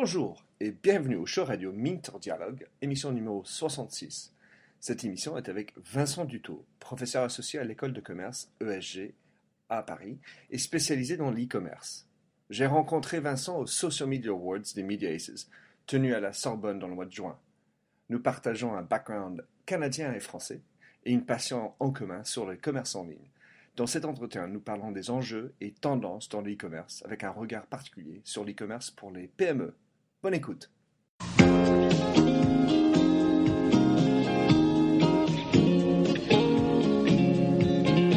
Bonjour et bienvenue au show radio Minter Dialogue, émission numéro 66. Cette émission est avec Vincent Dutot, professeur associé à l'école de commerce ESG à Paris et spécialisé dans l'e-commerce. J'ai rencontré Vincent au Social Media Awards des Media Aces, tenu à la Sorbonne dans le mois de juin. Nous partageons un background canadien et français et une passion en commun sur le commerce en ligne. Dans cet entretien, nous parlons des enjeux et tendances dans l'e-commerce avec un regard particulier sur l'e-commerce pour les PME. Bonne écoute.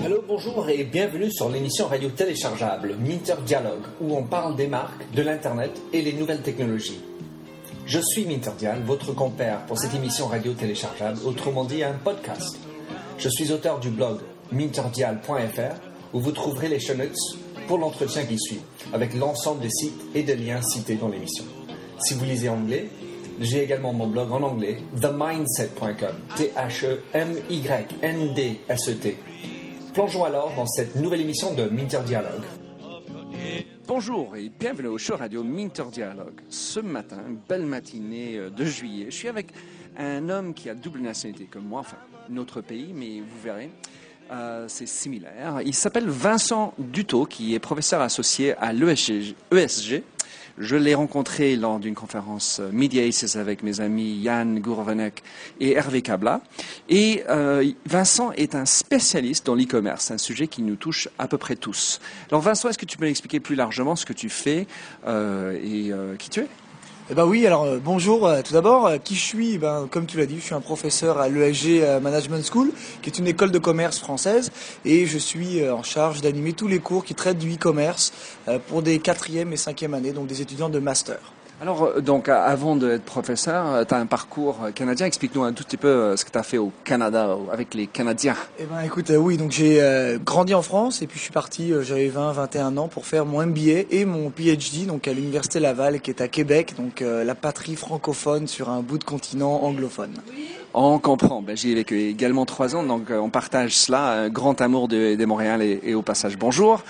Allô, bonjour et bienvenue sur l'émission radio téléchargeable Minter Dialogue où on parle des marques, de l'Internet et les nouvelles technologies. Je suis Minter Dial, votre compère pour cette émission radio téléchargeable, autrement dit un podcast. Je suis auteur du blog minterdial.fr où vous trouverez les show notes pour l'entretien qui suit, avec l'ensemble des sites et des liens cités dans l'émission. Si vous lisez anglais, j'ai également mon blog en anglais, themindset.com, T-H-E-M-Y-N-D-S-E-T. Plongeons alors dans cette nouvelle émission de Minter Dialogue. Bonjour et bienvenue au show radio Minter Dialogue. Ce matin, belle matinée euh, de juillet, je suis avec un homme qui a double nationalité comme moi, enfin, notre pays, mais vous verrez. Euh, c'est similaire. Il s'appelle Vincent Dutot, qui est professeur associé à l'ESG. ESG. Je l'ai rencontré lors d'une conférence euh, Media avec mes amis Yann Gourvenek et Hervé Kabla. Et euh, Vincent est un spécialiste dans l'e-commerce, un sujet qui nous touche à peu près tous. Alors Vincent, est-ce que tu peux m'expliquer plus largement ce que tu fais euh, et qui tu es? Eh ben oui, alors euh, bonjour euh, tout d'abord. Euh, Qui je suis? Eh ben, Comme tu l'as dit, je suis un professeur à l'ESG Management School, qui est une école de commerce française, et je suis en charge d'animer tous les cours qui traitent du e-commerce pour des quatrième et cinquième années, donc des étudiants de master. Alors, euh, donc, euh, avant d'être professeur, tu as un parcours euh, canadien. Explique-nous un tout petit peu euh, ce que tu as fait au Canada euh, avec les Canadiens. Eh ben écoute, euh, oui, donc j'ai euh, grandi en France et puis je suis parti, euh, j'avais 20, 21 ans pour faire mon MBA et mon PhD donc à l'université Laval qui est à Québec, donc euh, la patrie francophone sur un bout de continent anglophone. On comprend. Ben, J'y ai vécu également trois ans, donc euh, on partage cela, un grand amour de, de Montréal et, et au passage bonjour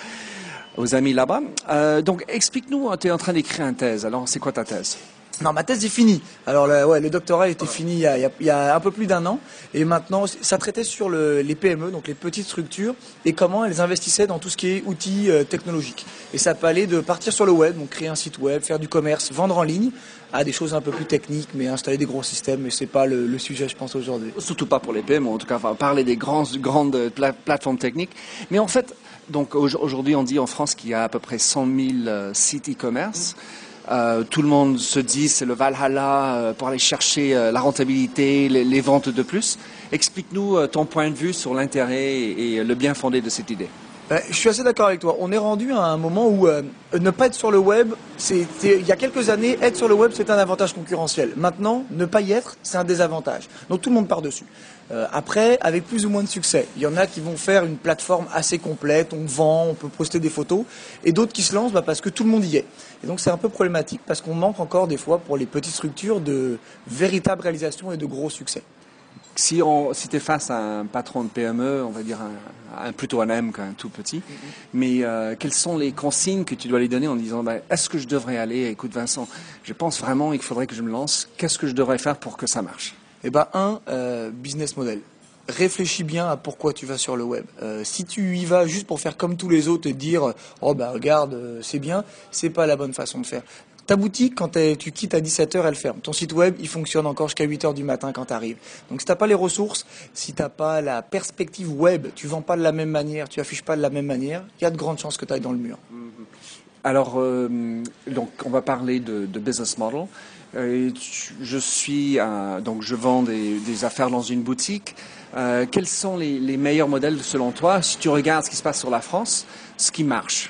aux amis là-bas. Euh, donc explique-nous, tu es en train d'écrire une thèse. Alors c'est quoi ta thèse? Non, ma thèse est finie. Alors le, ouais, le doctorat était fini il y a, il y a- il y a un peu plus d'un an et maintenant ça traitait sur le- les PME, donc les petites structures et comment elles investissaient dans tout ce qui est outils euh, technologiques. Et ça peut aller de partir sur le web, donc créer un site web, faire du commerce, vendre en ligne, à des choses un peu plus techniques, mais installer des gros systèmes. Mais c'est pas le, le sujet, je pense aujourd'hui. Surtout pas pour les PME, en tout cas, enfin, parler des grands, grandes pla- plateformes techniques. Mais en fait, donc au- aujourd'hui, on dit en France qu'il y a à peu près 100 000 euh, sites e-commerce. Tout le monde se dit c'est le Valhalla euh, pour aller chercher euh, la rentabilité, les, ventes de plus. Explique-nous euh, ton point de vue sur l'intérêt et le bien fondé de cette idée. Ben, je suis assez d'accord avec toi. On est rendu à un moment où euh, ne pas être sur le web, il y a quelques années, être sur le web c'est un avantage concurrentiel. Maintenant, ne pas y être, c'est un désavantage. Donc tout le monde part dessus. Euh, après, avec plus ou moins de succès, il y en a qui vont faire une plateforme assez complète, on vend, on peut poster des photos, et d'autres qui se lancent bah, parce que tout le monde y est. Et donc c'est un peu problématique parce qu'on manque encore des fois pour les petites structures de véritables réalisations et de gros succès. Si, on, si tu es face à un patron de PME, on va dire un, un- plutôt un M qu'un tout petit, mais euh, quelles sont les consignes que tu dois lui donner en disant ben, est-ce que je devrais aller? Écoute Vincent, je pense vraiment qu'il faudrait que je me lance. Qu'est-ce que je devrais faire pour que ça marche? Eh ben, un, euh, business model. Réfléchis bien à pourquoi tu vas sur le web. Euh, si tu y vas juste pour faire comme tous les autres et dire oh bah regarde c'est bien, c'est pas la bonne façon de faire. Ta boutique, quand tu quittes à 17h, elle ferme. Ton site web, il fonctionne encore jusqu'à 8h du matin quand tu arrives. Donc si t'as pas les ressources, si t'as pas la perspective web, tu vends pas de la même manière, tu affiches pas de la même manière, il y a de grandes chances que tu ailles dans le mur. Alors, euh, donc, on va parler de, business model. Euh, je suis, donc, je vends des, affaires dans une boutique. Euh, quels sont les meilleurs modèles selon toi? Si tu regardes ce qui se passe sur la France, ce qui marche.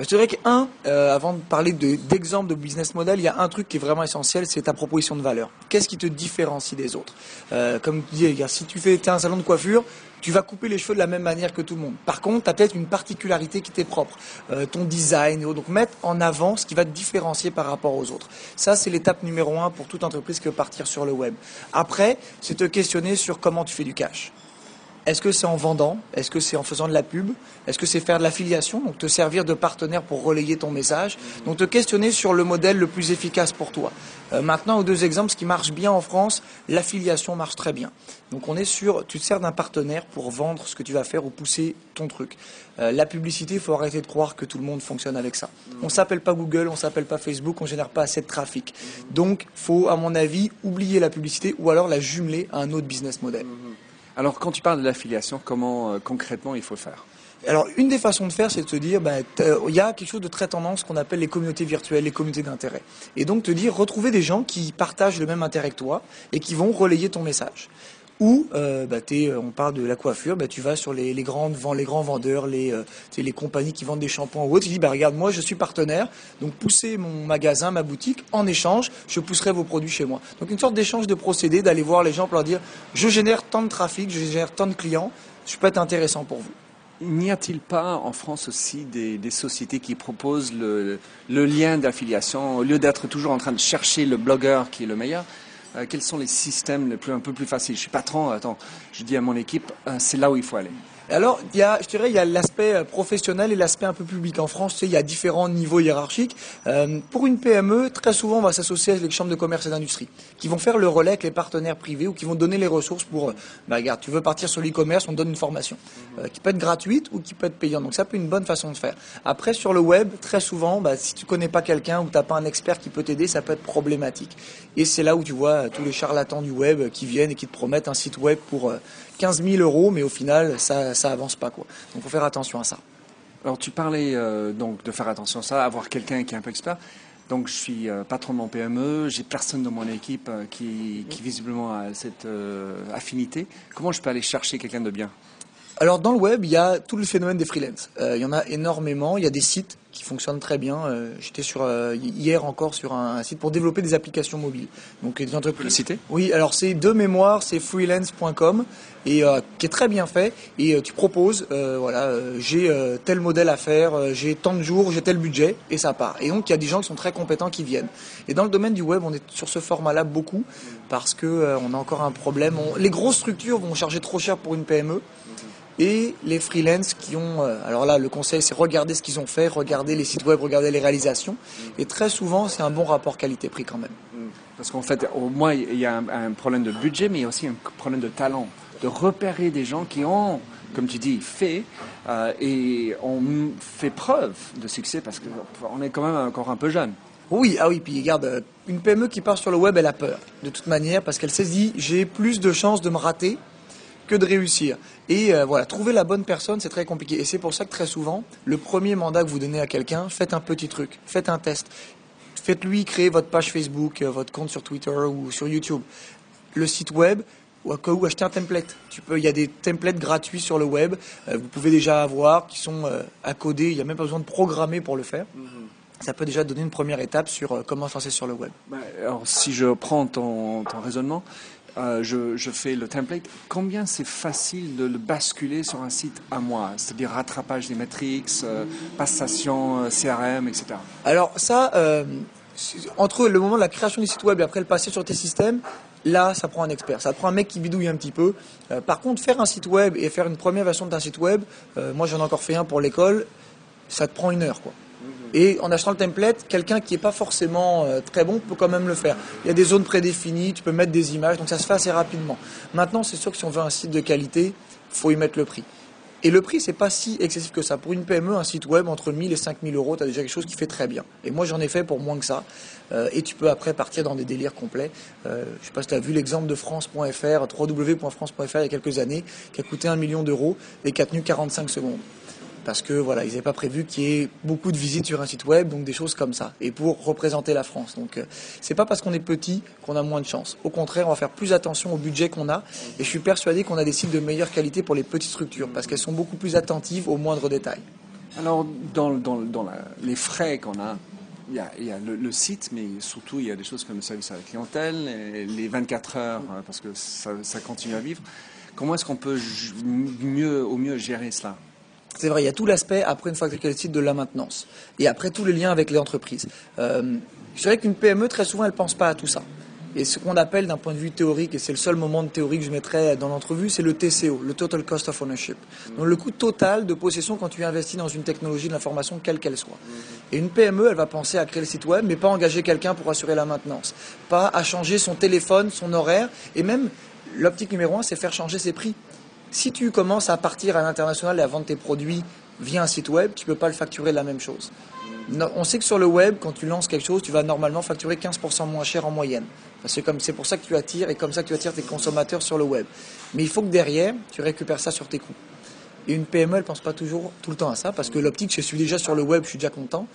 Je dirais qu'un, euh, avant de parler de- d'exemple de, business model, il y a un truc qui est vraiment essentiel, c'est ta proposition de valeur. Qu'est-ce qui te différencie des autres? Euh, Comme tu dis, si tu fais t'es un salon de coiffure, tu vas couper les cheveux de la même manière que tout le monde. Par contre, tu as peut-être une particularité qui t'est propre, euh, ton design. Donc mettre en avant ce qui va te différencier par rapport aux autres. Ça, c'est l'étape numéro un pour toute entreprise qui veut partir sur le web. Après, c'est te questionner sur comment tu fais du cash. Est-ce que c'est en vendant? Est-ce que c'est en faisant de la pub? Est-ce que c'est faire de l'affiliation? Donc te servir de partenaire pour relayer ton message. Donc te questionner sur le modèle le plus efficace pour toi. Euh, maintenant, aux deux exemples, ce qui marche bien en France, l'affiliation marche très bien. Donc on est sur, tu te sers d'un partenaire pour vendre ce que tu vas faire ou pousser ton truc. Euh, la publicité, il faut arrêter de croire que tout le monde fonctionne avec ça. On s'appelle pas Google, on s'appelle pas Facebook, on génère pas assez de trafic. Donc faut, à mon avis, oublier la publicité ou alors la jumeler à un autre business model. Alors, quand tu parles de l'affiliation, comment euh, concrètement il faut faire? Alors, une des façons de faire, c'est de se dire, ben, il y a quelque chose de très tendance qu'on appelle les communautés virtuelles, les communautés d'intérêt. Et donc, te dire, retrouver des gens qui partagent le même intérêt que toi et qui vont relayer ton message. Ou, euh, bah, on parle de la coiffure, bah, tu vas sur les, grands vendeurs, les, euh, les compagnies qui vendent des shampoings ou autres, tu dis, bah, regarde, moi je suis partenaire, donc poussez mon magasin, ma boutique, en échange, je pousserai vos produits chez moi. Donc une sorte d'échange de procédés, d'aller voir les gens pour leur dire, je génère tant de trafic, je génère tant de clients, je peux être intéressant pour vous. N'y a-t-il pas en France aussi des, sociétés qui proposent le, lien d'affiliation, au lieu d'être toujours en train de chercher le blogueur qui est le meilleur euh, quels sont les systèmes les plus, un peu plus faciles? Je suis patron, attends, je dis à mon équipe, euh, c'est là où il faut aller. Alors, il y a, je dirais, il y a l'aspect euh, professionnel et l'aspect un peu public. En France, tu il y a différents niveaux hiérarchiques. Euh, pour une PME, très souvent, on va s'associer avec les chambres de commerce et d'industrie, qui vont faire le relais avec les partenaires privés ou qui vont donner les ressources pour, euh, bah, regarde, tu veux partir sur l'e-commerce, on donne une formation, qui peut être gratuite ou qui peut être payante. Donc, ça peut être une bonne façon de faire. Après, sur le web, très souvent, bah, si tu connais pas quelqu'un ou t'as pas un expert qui peut t'aider, ça peut être problématique. Et c'est là où tu vois tous les charlatans du web qui viennent et qui te promettent un site web pour 15 000 euros, mais au final, ça, ça avance pas. Quoi. Donc, il faut faire attention à ça. Alors, tu parlais euh, donc de faire attention à ça, avoir quelqu'un qui est un peu expert. Donc, je suis euh, patron de mon PME, j'ai personne dans mon équipe euh, qui, qui, visiblement a cette affinité. Comment je peux aller chercher quelqu'un de bien? Alors dans le web, il y a tout le phénomène des freelances. Euh, il y en a énormément. Il y a des sites qui fonctionnent très bien. Euh, J'étais sur euh, hier encore sur un, un, site pour développer des applications mobiles. Donc des entreprises. Le citer? Oui. Alors c'est de mémoire, c'est freelance.com et euh, qui est très bien fait. Et euh, tu proposes, voilà, j'ai tel modèle à faire, j'ai tant de jours, j'ai tel budget et ça part. Et donc il y a des gens qui sont très compétents qui viennent. Et dans le domaine du web, on est sur ce format-là beaucoup parce que on a encore un problème. On, les grosses structures vont charger trop cher pour une PME et les freelances qui ont. Euh, alors là, le conseil, c'est regarder ce qu'ils ont fait, regarder les sites web, regarder les réalisations. Et très souvent, c'est un bon rapport qualité-prix quand même. Parce qu'en fait, au moins, il y a un, un, problème de budget, mais il y a aussi un problème de talent, de repérer des gens qui ont, comme tu dis, fait euh, et ont fait preuve de succès parce qu'on est quand même encore un peu jeune. Oui, ah oui, puis regarde, une PME qui part sur le web, elle a peur, de toute manière, parce qu'elle s'est dit, j'ai plus de chances de me rater que de réussir. Et euh, voilà, trouver la bonne personne, c'est très compliqué. Et c'est pour ça que très souvent, le premier mandat que vous donnez à quelqu'un, faites un petit truc, faites un test. Faites-lui créer votre page Facebook, euh, votre compte sur Twitter ou sur YouTube. Le site web, ou, ou acheter un template. Tu peux, il y a des templates gratuits sur le web. Euh, vous pouvez déjà avoir qui sont euh, à coder. Il n'y a même pas besoin de programmer pour le faire. Mm -hmm. Ça peut déjà donner une première étape sur euh, comment se lancer sur le web. Bah, alors, si je prends ton, ton raisonnement, euh, je, fais le template. Combien c'est facile de le basculer sur un site à moi C'est-à-dire rattrapage des métriques, euh, passation euh, CRM, etc. Alors ça, entre le moment de la création du site web et après le passer sur tes systèmes, là, ça prend un expert. Ça prend un mec qui bidouille un petit peu. Par contre, faire un site web et faire une première version d'un site web, moi j'en ai encore fait un pour l'école, ça te prend une heure, quoi. Et en achetant le template, quelqu'un qui n'est pas forcément euh, très bon peut quand même le faire. Il y a des zones prédéfinies, tu peux mettre des images, donc ça se fait assez rapidement. Maintenant, c'est sûr que si on veut un site de qualité, faut y mettre le prix. Et le prix, c'est pas si excessif que ça. Pour une PME, un site web entre 1000 et 5000 euros, tu as déjà quelque chose qui fait très bien. Et moi, j'en ai fait pour moins que ça. Euh, et tu peux après partir dans des délires complets. Euh, je sais pas si tu as vu l'exemple de France.fr, www.france.fr il y a quelques années, qui a coûté un million d'euros et qui a tenu 45 secondes parce que voilà, ils n'avaient pas prévu qu'il y ait beaucoup de visites sur un site web, donc des choses comme ça, et pour représenter la France. Donc euh, c'est pas parce qu'on est petit qu'on a moins de chance. Au contraire, on va faire plus attention au budget qu'on a, et je suis persuadé qu'on a des sites de meilleure qualité pour les petites structures, parce qu'elles sont beaucoup plus attentives aux moindres détails. Alors dans, les frais qu'on a, il y a, le, site, mais surtout il y a des choses comme le service à la clientèle, les 24 heures, parce que ça, ça continue à vivre. Comment est-ce qu'on peut mieux, au mieux gérer cela? C'est vrai, il y a tout l'aspect, après une fois que tu le site, de la maintenance. Et après, tous les liens avec les entreprises. Euh, je dirais qu'une PME, très souvent, elle ne pense pas à tout ça. Et ce qu'on appelle d'un point de vue théorique, et c'est le seul moment de théorie que je mettrais dans l'entrevue, c'est le TCO, le Total Cost of Ownership. Donc le coût total de possession quand tu investis dans une technologie de l'information, quelle qu'elle soit. Et une PME, elle va penser à créer le site web, mais pas engager quelqu'un pour assurer la maintenance. Pas à changer son téléphone, son horaire, et même l'optique numéro un, c'est faire changer ses prix. Si tu commences à partir à l'international et à vendre tes produits via un site web, tu ne peux pas le facturer la même chose. On sait que sur le web, quand tu lances quelque chose, tu vas normalement facturer 15% moins cher en moyenne. C'est comme c'est pour ça que tu attires et comme ça que tu attires tes consommateurs sur le web. Mais il faut que derrière, tu récupères ça sur tes coûts. Et une PME, elle pense pas toujours tout le temps à ça, parce que l'optique, je suis déjà sur le web, je suis déjà content,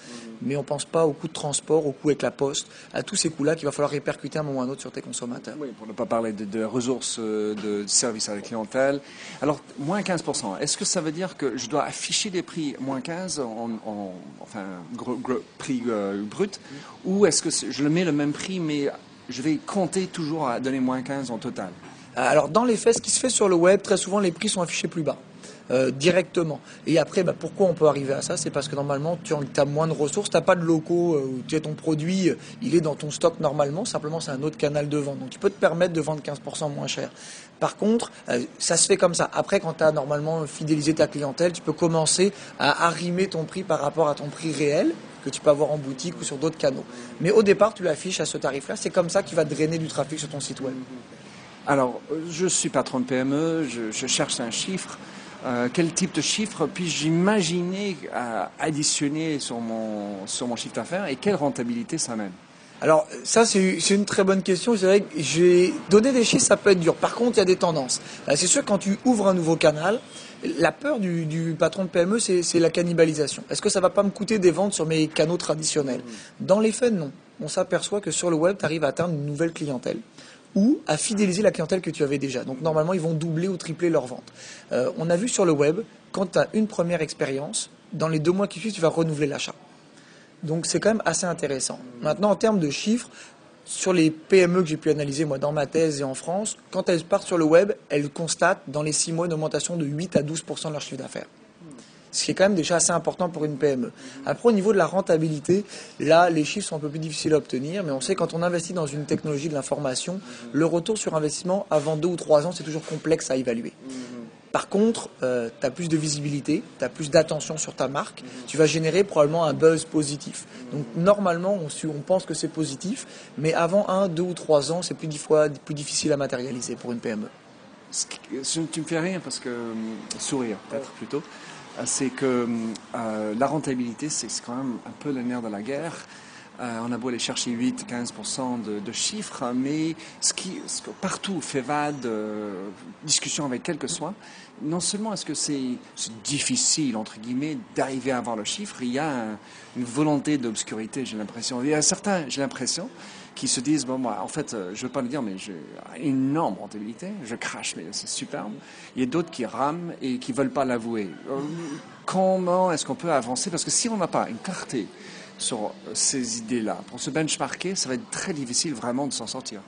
mais on pense pas au coût de transport, au coût avec la poste, à tous ces coûts-là qu'il va falloir répercuter à un moment ou à un autre sur tes consommateurs. Oui, pour ne pas parler de, ressources euh, de service à la clientèle. Alors, moins 15%, est-ce que ça veut dire que je dois afficher des prix moins 15 en, enfin, prix euh, brut, ou est-ce que je le mets le même prix, mais je vais compter toujours à donner moins 15 en total? Alors dans les faits, ce qui se fait sur le web, très souvent les prix sont affichés plus bas. Euh, directement. Et après, bah, pourquoi on peut arriver à ça? C'est parce que normalement, tu as moins de ressources, tu n'as pas de locaux, euh, tu as ton produit, euh, il est dans ton stock normalement, simplement c'est un autre canal de vente. Donc tu peux te permettre de vendre 15% moins cher. Par contre, ça se fait comme ça. Après, quand tu as normalement fidélisé ta clientèle, tu peux commencer à arrimer ton prix par rapport à ton prix réel que tu peux avoir en boutique ou sur d'autres canaux. Mais au départ, tu l'affiches à ce tarif-là. C'est comme ça qu'il va drainer du trafic sur ton site web. Alors, je suis patron de PME, je cherche un chiffre. Euh, quel type de chiffre puis-je imaginer additionner sur mon, sur mon chiffre d'affaires et quelle rentabilité ça mène alors ça c'est une très bonne question. C'est vrai que j'ai des chiffres, ça peut être dur. Par contre, il y a des tendances. C'est sûr quand tu ouvres un nouveau canal, la peur du, patron de PME, c'est la cannibalisation. Est-ce que ça va pas me coûter des ventes sur mes canaux traditionnels? Dans les faits, non. On s'aperçoit que sur le web, tu arrives à atteindre une nouvelle clientèle ou à fidéliser la clientèle que tu avais déjà. Donc normalement, ils vont doubler ou tripler leurs ventes. Euh, on a vu sur le web, quand tu as une première expérience, dans les deux mois qui suivent, tu vas renouveler l'achat. Donc c'est quand même assez intéressant. Maintenant, en termes de chiffres, sur les PME que j'ai pu analyser moi dans ma thèse et en France, quand elles partent sur le web, elles constatent dans les six mois une augmentation de 8 à 12 de leur chiffre d'affaires ce qui est quand même déjà assez important pour une PME. Après, au niveau de la rentabilité, là, les chiffres sont un peu plus difficiles à obtenir, mais on sait quand on investit dans une technologie de l'information, le retour sur investissement avant deux ou trois ans, c'est toujours complexe à évaluer. Par contre, euh, tu as plus de visibilité, tu as plus d'attention sur ta marque, tu vas générer probablement un buzz positif. Donc normalement, on, on pense que c'est positif, mais avant un, deux ou trois ans, c'est plus, plus difficile à matérialiser pour une PME. Tu me fais rien parce que euh, sourire peut-être plutôt. Euh, c'est que euh, la rentabilité, c'est quand même un peu le nerf de la guerre. Euh, on a beau aller chercher 8-15% de, chiffres, mais ce qui, partout, FEVAD, discussion avec quel que soit, non seulement est-ce que c'est difficile, entre guillemets, d'arriver à avoir le chiffre, il y a une volonté d'obscurité, j'ai l'impression. Il y a certains, j'ai l'impression, qui se disent, bon, moi, en fait, euh, je veux pas le dire, mais j'ai une énorme rentabilité, je crache, mais c'est superbe. Il y a d'autres qui rament et qui ne veulent pas l'avouer. Euh, comment est-ce qu'on peut avancer? Parce que si on n'a pas une clarté sur ces idées-là, pour se benchmarker, ça va être très difficile vraiment de s'en sortir.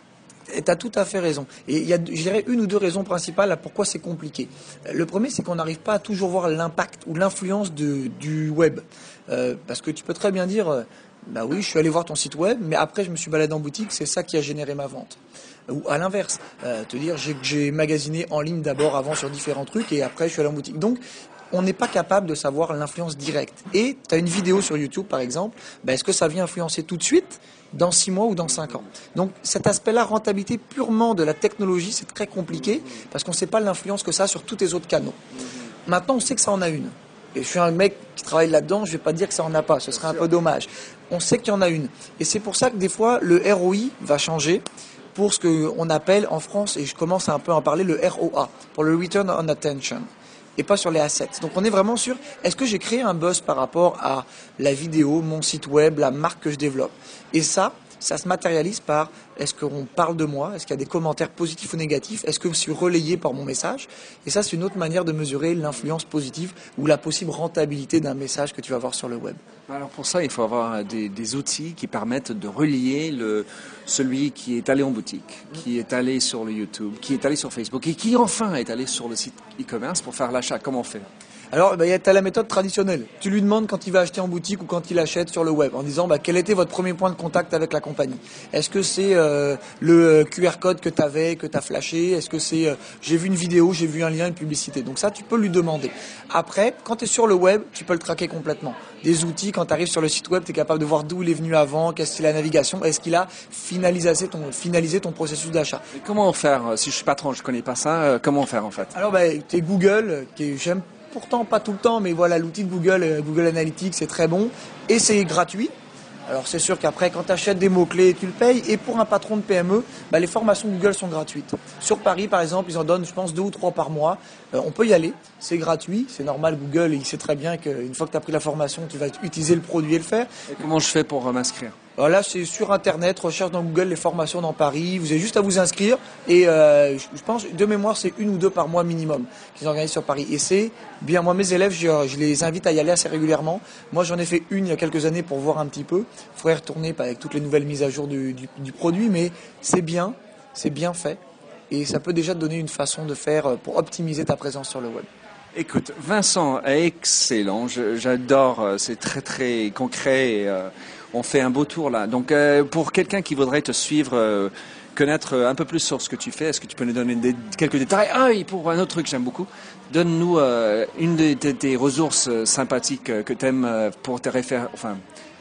Tu as tout à fait raison. Et il y a, je dirais, une ou deux raisons principales à pourquoi c'est compliqué. Le premier, c'est qu'on n'arrive pas à toujours voir l'impact ou l'influence du web. Euh, parce que tu peux très bien dire, bah oui, je suis allé voir ton site web, mais après je me suis baladé en boutique, c'est ça qui a généré ma vente. Ou à l'inverse, euh, te dire j'ai magasiné en ligne d'abord avant sur différents trucs et après je suis allé en boutique. Donc on n'est pas capable de savoir l'influence directe. Et tu as une vidéo sur YouTube par exemple, bah, est-ce que ça vient influencer tout de suite dans six mois ou dans cinq ans? Donc cet aspect-là, rentabilité purement de la technologie, c'est très compliqué parce qu'on ne sait pas l'influence que ça a sur tous les autres canaux. Maintenant, on sait que ça en a une. Et je suis un mec qui travaille là-dedans, je ne vais pas dire que ça en a pas, ce serait un peu dommage. On sait qu'il y en a une. Et c'est pour ça que des fois, le ROI va changer pour ce qu'on appelle en France, et je commence à un peu en parler, le ROA, pour le Return on Attention, et pas sur les assets. Donc on est vraiment sûr, est-ce que j'ai créé un buzz par rapport à la vidéo, mon site web, la marque que je développe? Et ça, ça se matérialise par est-ce qu'on parle de moi? Est-ce qu'il y a des commentaires positifs ou négatifs? Est-ce que je suis relayé par mon message? Et ça, c'est une autre manière de mesurer l'influence positive ou la possible rentabilité d'un message que tu vas voir sur le web. Alors pour ça, il faut avoir des, outils qui permettent de relier celui qui est allé en boutique, qui est allé sur le YouTube, qui est allé sur Facebook et qui enfin est allé sur le site e-commerce pour faire l'achat. Comment on Alors, bah, tu as la méthode traditionnelle. Tu lui demandes quand il va acheter en boutique ou quand il achète sur le web, en disant bah, quel était votre premier point de contact avec la compagnie? Est-ce que c'est euh, le QR code que tu avais, que tu as flashé? Est-ce que c'est euh, j'ai vu une vidéo, j'ai vu un lien, une publicité? Donc ça, tu peux lui demander. Après, quand tu es sur le web, tu peux le traquer complètement. Des outils, quand tu arrives sur le site web, tu es capable de voir d'où il est venu avant, qu'est-ce qu'il a la navigation, est-ce qu'il a finalisé ton, finalisé ton processus d'achat. Comment faire euh, Si je suis patron, je connais pas ça, comment faire en fait? Alors, bah, tu es Google, qui j'aime pourtant pas tout le temps, mais voilà, l'outil de Google, euh, Google Analytics, c'est très bon et c'est gratuit. Alors c'est sûr qu'après, quand tu achètes des mots-clés, tu le payes. Et pour un patron de PME, bah, les formations Google sont gratuites. Sur Paris, par exemple, ils en donnent, je pense, deux ou trois par mois. Euh, on peut y aller, c'est gratuit, c'est normal. Google, il sait très bien qu'une fois que tu as pris la formation, tu vas utiliser le produit et le faire. Et comment je fais pour euh, m'inscrire Là, c'est sur Internet, recherche dans Google les formations dans Paris. Vous avez juste à vous inscrire. Et euh, je pense, de mémoire, c'est une ou deux par mois minimum qu'ils organisent sur Paris. Et c'est bien. Moi, mes élèves, je, les invite à y aller assez régulièrement. Moi, j'en ai fait une il y a quelques années pour voir un petit peu. Il faudrait retourner avec toutes les nouvelles mises à jour du, du produit. Mais c'est bien, c'est bien fait. Et ça peut déjà te donner une façon de faire euh, pour optimiser ta présence sur le web. Écoute, Vincent, excellent. J'adore. Euh, c'est très très concret. Et, on fait un beau tour là. Donc euh, pour quelqu'un qui voudrait te suivre, euh, connaître un peu plus sur ce que tu fais, est-ce que tu peux nous donner quelques détails? Ah et pour un autre truc que j'aime beaucoup, donne-nous euh, une de tes, ressources sympathiques que tu aimes pour te référer, enfin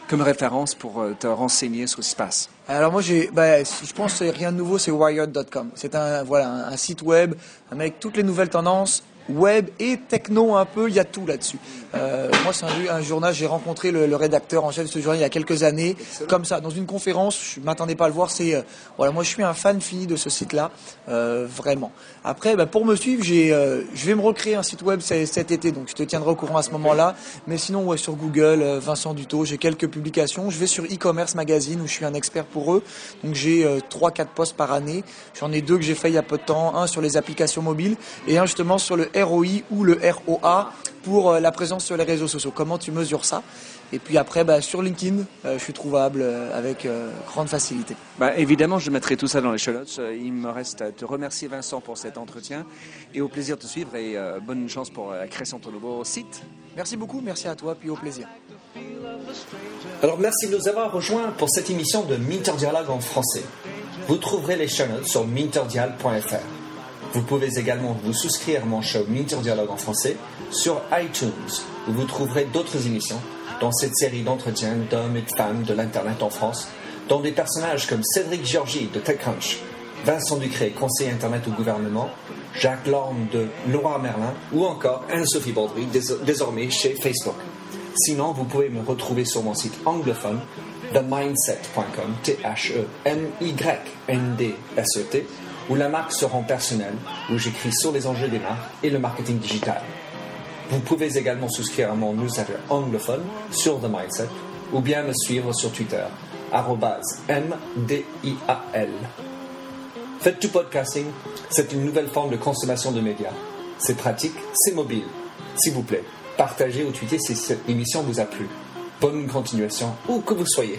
comme référence pour te renseigner sur ce qui se passe. Alors moi bah, je pense que rien de nouveau, c'est wired.com. C'est un voilà un, site web avec toutes les nouvelles tendances web et techno un peu, il y a tout là-dessus. Euh, moi, c'est un, un, journal, j'ai rencontré le, rédacteur en chef de ce journal il y a quelques années, comme ça, dans une conférence, je m'attendais pas à le voir, c'est, euh, voilà, moi je suis un fan fini de ce site-là, euh, vraiment. Après, bah, pour me suivre, j'ai, je vais me recréer un site web cet été, donc je te tiendrai au courant à ce moment-là, mais sinon, ouais, sur Google, Vincent Duto, j'ai quelques publications, je vais sur e-commerce magazine où je suis un expert pour eux, donc j'ai trois, quatre posts par année, j'en ai deux que j'ai fait il y a peu de temps, un sur les applications mobiles et un justement sur le ROI ou le ROA pour euh, la présence sur les réseaux sociaux. Comment tu mesures ça? Et puis après, bah, sur LinkedIn, euh, je suis trouvable euh, avec grande facilité. Bah, évidemment, je mettrai tout ça dans les show notes. Il me reste à te remercier, Vincent, pour cet entretien et au plaisir de te suivre et bonne chance pour la création de ton nouveau site. Merci beaucoup, merci à toi, puis au plaisir. Alors, merci de nous avoir rejoints pour cette émission de Minter Dialogue en français. Vous trouverez les show notes sur minterdial.fr. Vous pouvez également vous souscrire à mon show Minter Dialogue en français sur iTunes, où vous trouverez d'autres émissions dans cette série d'entretiens d'hommes et de femmes de l'Internet en France, dont des personnages comme Cédric Georgie de TechCrunch, Vincent Ducré, conseiller Internet au gouvernement, Jacques Lorme de Laura Merlin ou encore Anne-Sophie Baudry, désormais chez Facebook. Sinon, vous pouvez me retrouver sur mon site anglophone themindset.com, T-H-E-M-Y-N-D-S-E-T, où la marque se rend personnelle, où j'écris sur les enjeux des marques et le marketing digital. Vous pouvez également souscrire à mon newsletter anglophone sur The Mindset ou bien me suivre sur Twitter, MDIAL. Faites du podcasting, c'est une nouvelle forme de consommation de médias. C'est pratique, c'est mobile. S'il vous plaît, partagez ou tweetez si cette émission vous a plu. Bonne continuation, où que vous soyez.